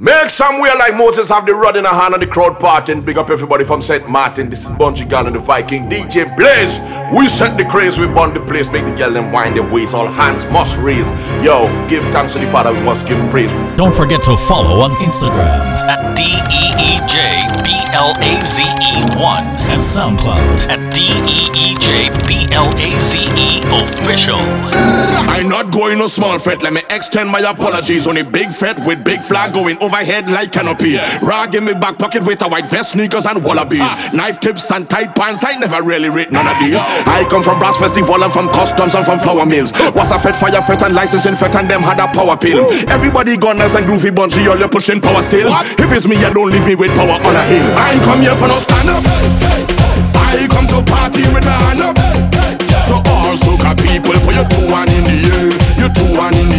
Make some way like Moses have the rod in a hand and the crowd parting. Big up everybody from St. Martin. This is Bunji Garlin and the Viking DJ Blaze. We set the craze, we burn the place, make the girl them wind their waist. All hands must raise. Yo, give thanks to the Father, we must give praise. Don't forget to follow on Instagram at D E E J B L A Z E 1 and SoundCloud at D E E J B L A Z E Official. I'm not going no small fret, let me extend my apologies. On a big fret with big flag going overhead like canopy. Yeah. Rag in me back pocket with a white vest, sneakers, and wallabies. Ah. Knife tips and tight pants, I never really read none of these. I come from brass festival and from customs and from flour mills. Was a fed fire fet and licensing fet and them had a power pill. Everybody gunners and groovy bunchy, all you pushing power still. What? If it's me alone, leave me with power on a hill. I ain't come here for no stand up. I come to party with my hand up. So all soca people, put your two one in the air, your two one in the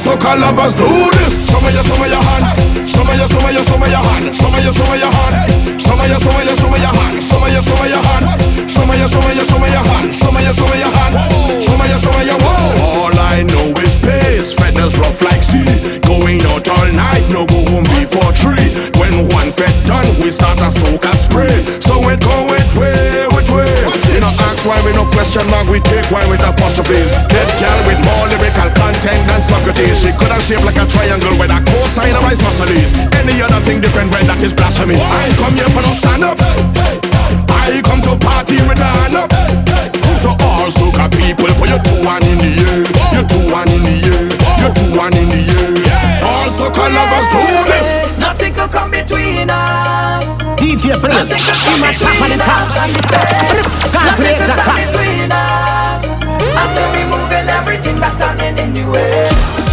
soca lovers do this. Show me your, show me your hand. Show me your, show me your, show me your hand. Show me your, show me your hand. Show me your, show me your, show me your hand. Show me your, show me your hand. Show me your, show me your, show me your hand. Show me your, show me your hand. Show me your, show me your. Whoa. All I know is pace. Feathers rough like sea. Going out all night. No go home before three. When one fed done, we start a soca spray. So it go it way, it way. You know, ask why we no question mark, we take why with apostrophes. Get content than Socrates. She could have shaped like a triangle with a cosine of isosceles. Any other thing different when that is blasphemy. I come here for no stand up. I come to party with the hand up. So all soca people, put your two one in the air, your two one in the air, your two one in the air. All soca lovers do this. Nothing could come between us. DJ Blaze, Nothing could come between us and the stage. Nothing could stand between us. I say we moving everything that's standing in the way.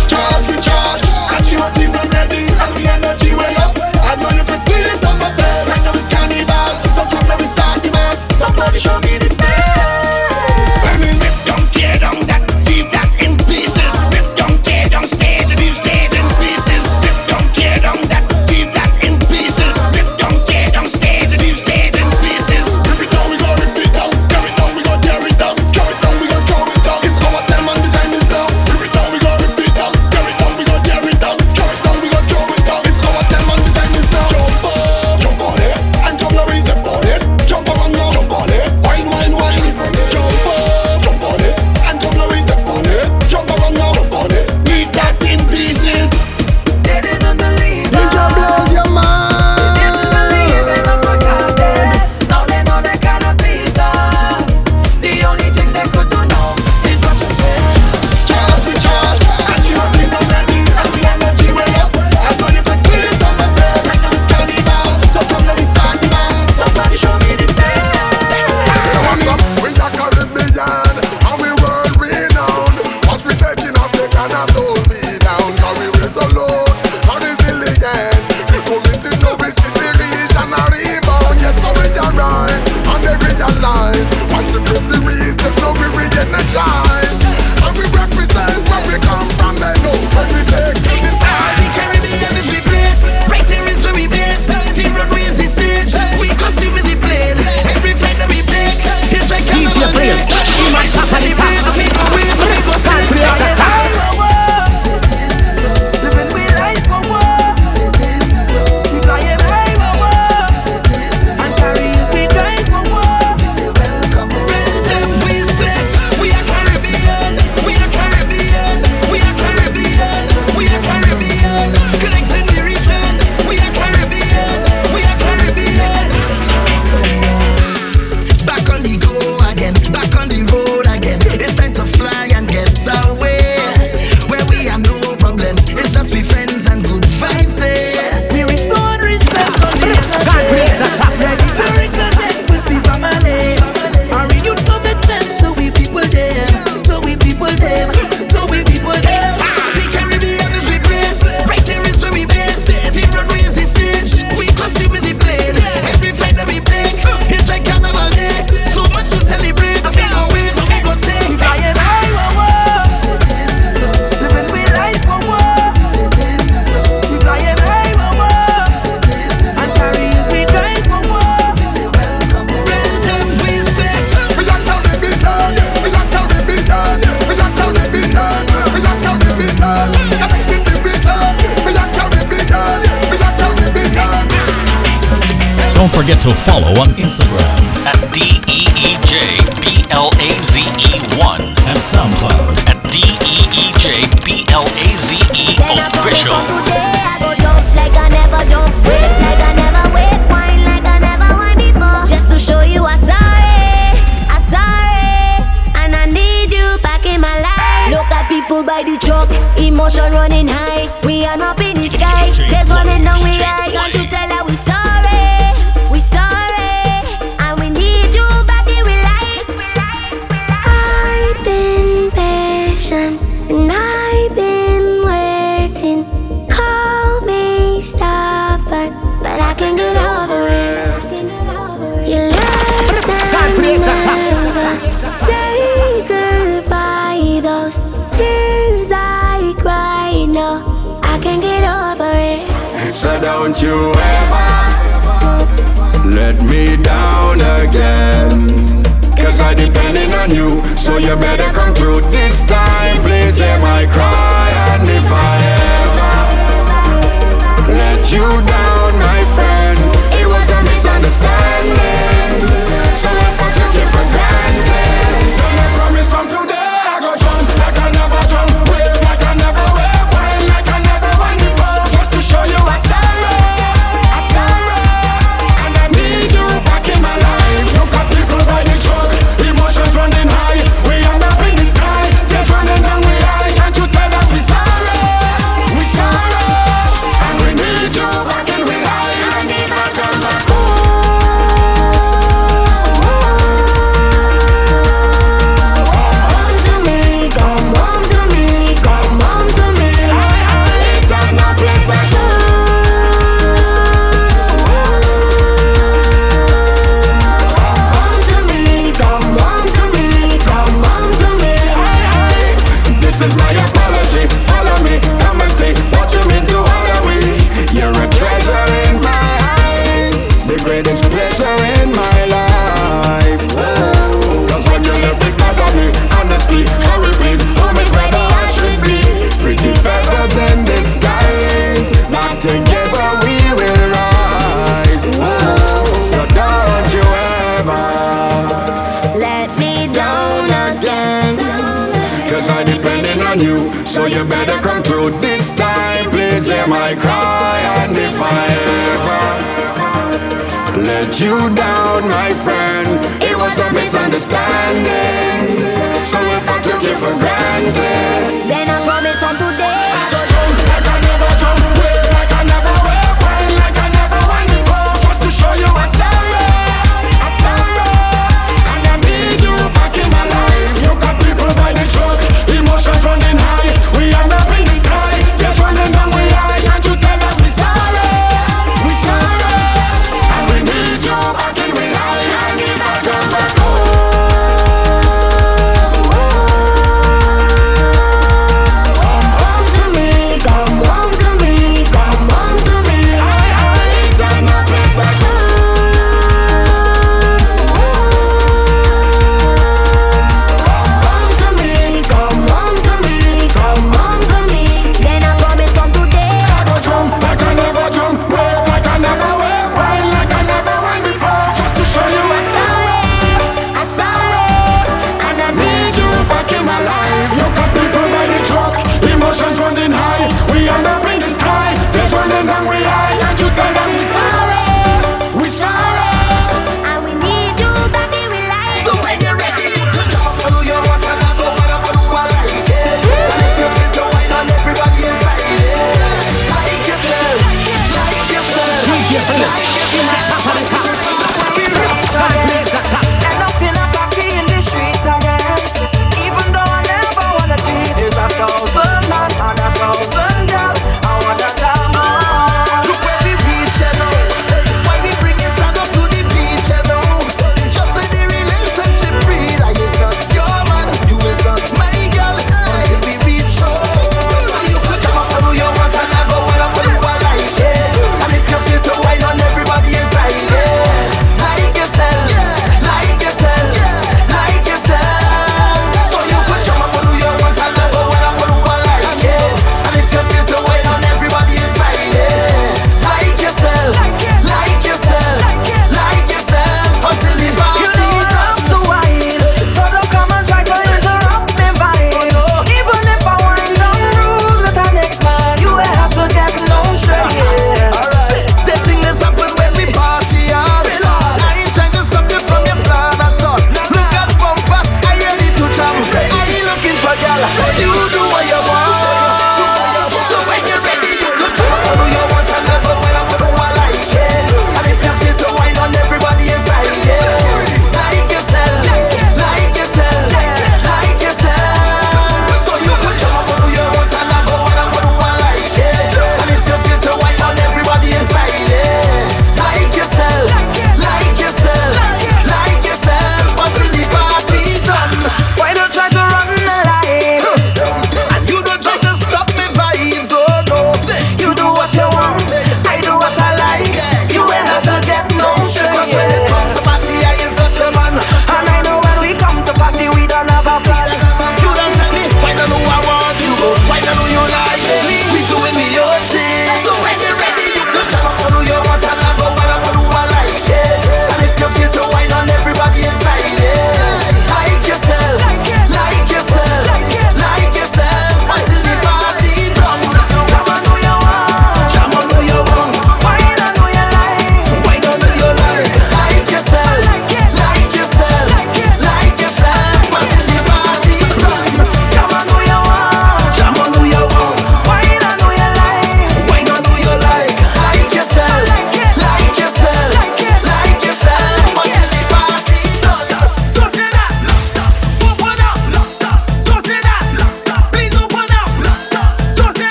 you ever let me down again? Cause I depending on you, so you better come through this time. Please hear my cry, and if I ever let you down.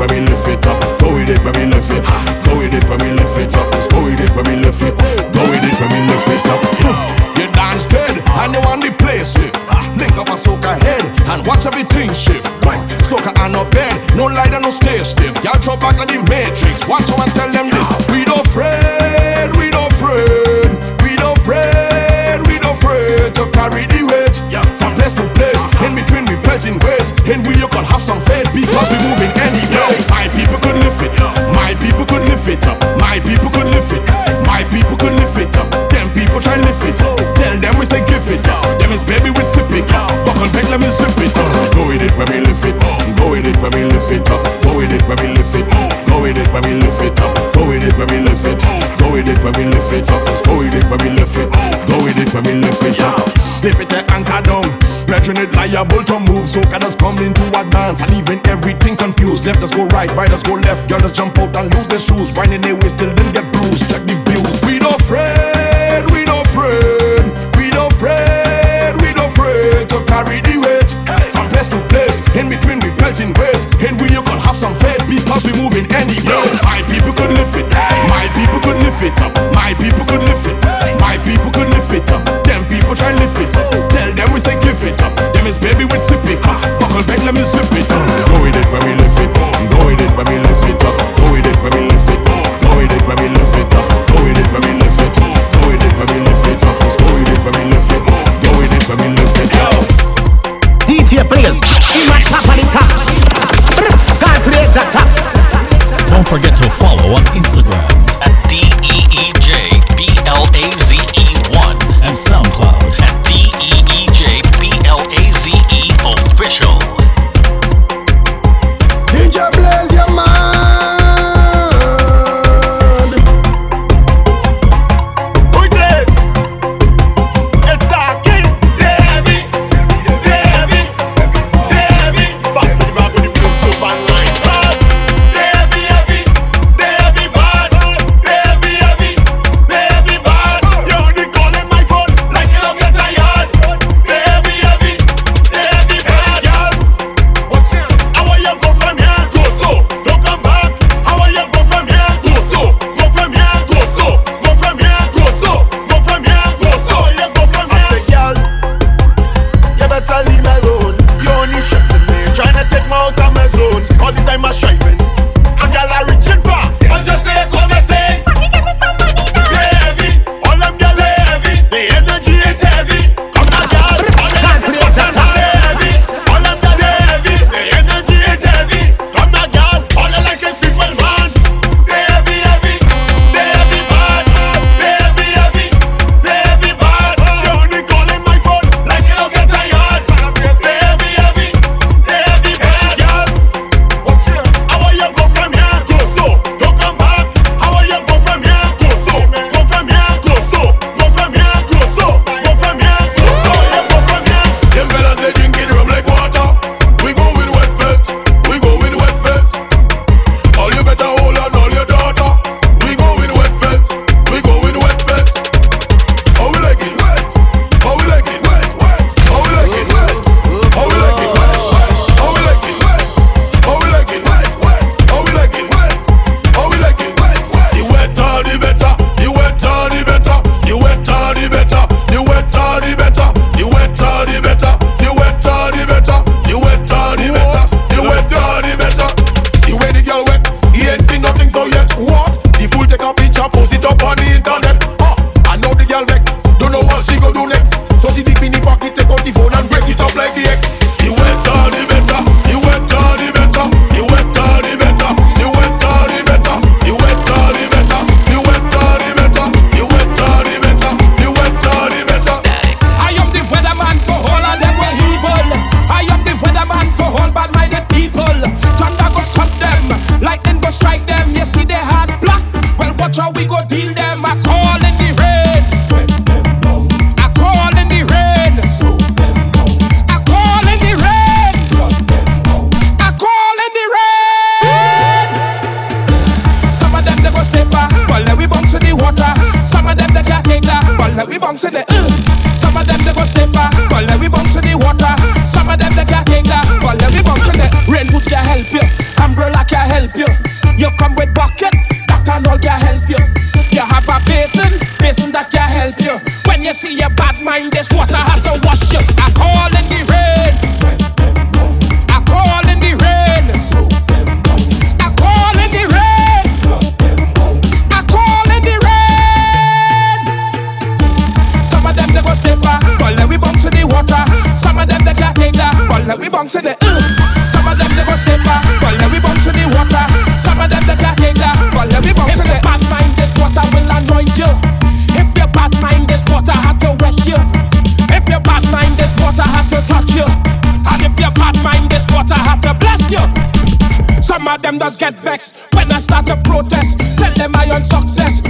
when we lift it up. Go with it when we lift it. Go with it when we lift it up. Go with it when we lift it. Go with it when we lift it up. You dance paid and you want the place lift. Link up a soca head and watch everything shift. Soca and no bed, no light and no stay stiff. Y'all drop back like the Matrix. Watch them and tell them this. We don't afraid, we don't afraid, we don't afraid, we don't afraid to carry the weight from place to place. In between we pledging ways, and we you can have some faith. it up. My people could lift it. My people could lift it up. Ten people try lift it up. Tell them we say give it up. Them is baby we sip it up. Buckle back, let me sip it up. Go with it when we lift it. Go with it when we lift it up. Go with it when we lift it. Go with it when we lift it up. Go with it when we lift it. Go with it when we lift it up. Go with it when we lift it. Go with it when we lift it up. Lift it and anchor. Trinidad liable to move, so can us come into a dance. And even everything confused. Left us go right, right us go left. Girl, us jump out and lose their shoes. Finding their way, still didn't get bruised. Check the views. We no afraid, we no afraid, we no afraid, we no afraid to carry the weight from place to place. In between we pelting waste, and we you can have some faith because we moving anywhere. My people could lift it, my people could lift it up, my people could lift it, my people could lift it up. Them people try lift it up. of them does get vexed when I start to protest. Tell them I unsuccess.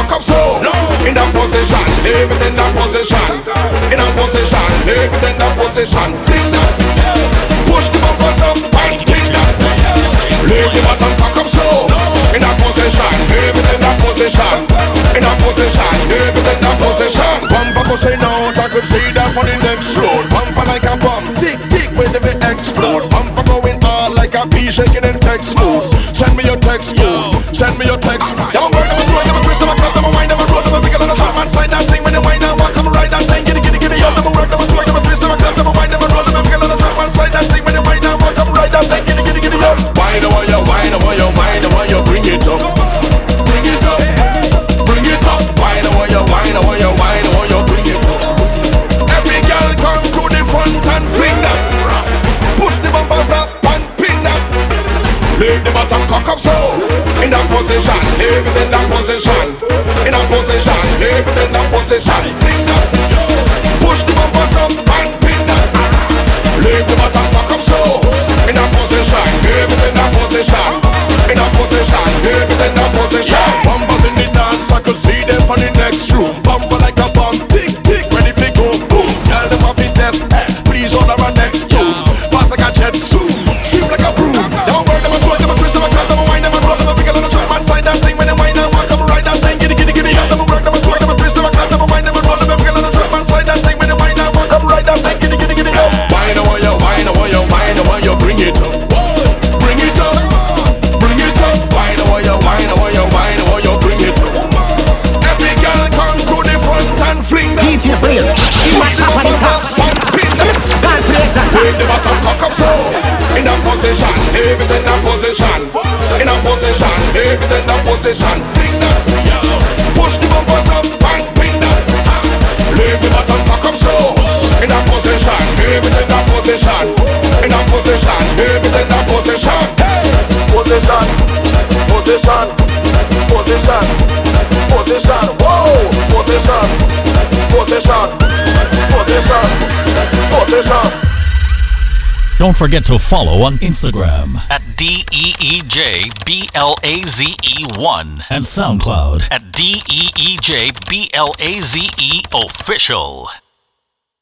fuck up so. In that position, leave it in that position. In that position, leave it in that position. Fling that. Push the bumpers up and fling that Leave the bottom cock up so. In that position, leave it in that position. In that position, leave it in that position. Bumper pushing out, I could see that from the next road. Bumper like a bomb, tick tick, wait if it explode. Bumper going hard like a pea shaking in vex mode. Send me your text, good. Send me your text, down wine, oh, I want your wine, oh, I want your wine, oh, I want your bring it up. Bring it up, bring it up. Wine, I want your wine, I want your wine, I want your bring it up. Every girl come to the front and fling that. Push the bumpers up and pin that. Leave the bottom cock up so. In that position, leave it in that position. In that position, leave it in that position. Fling in a position Don't forget to follow on Instagram. At DEEJBLAZE1 and SoundCloud. At DEEJBLAZE Official.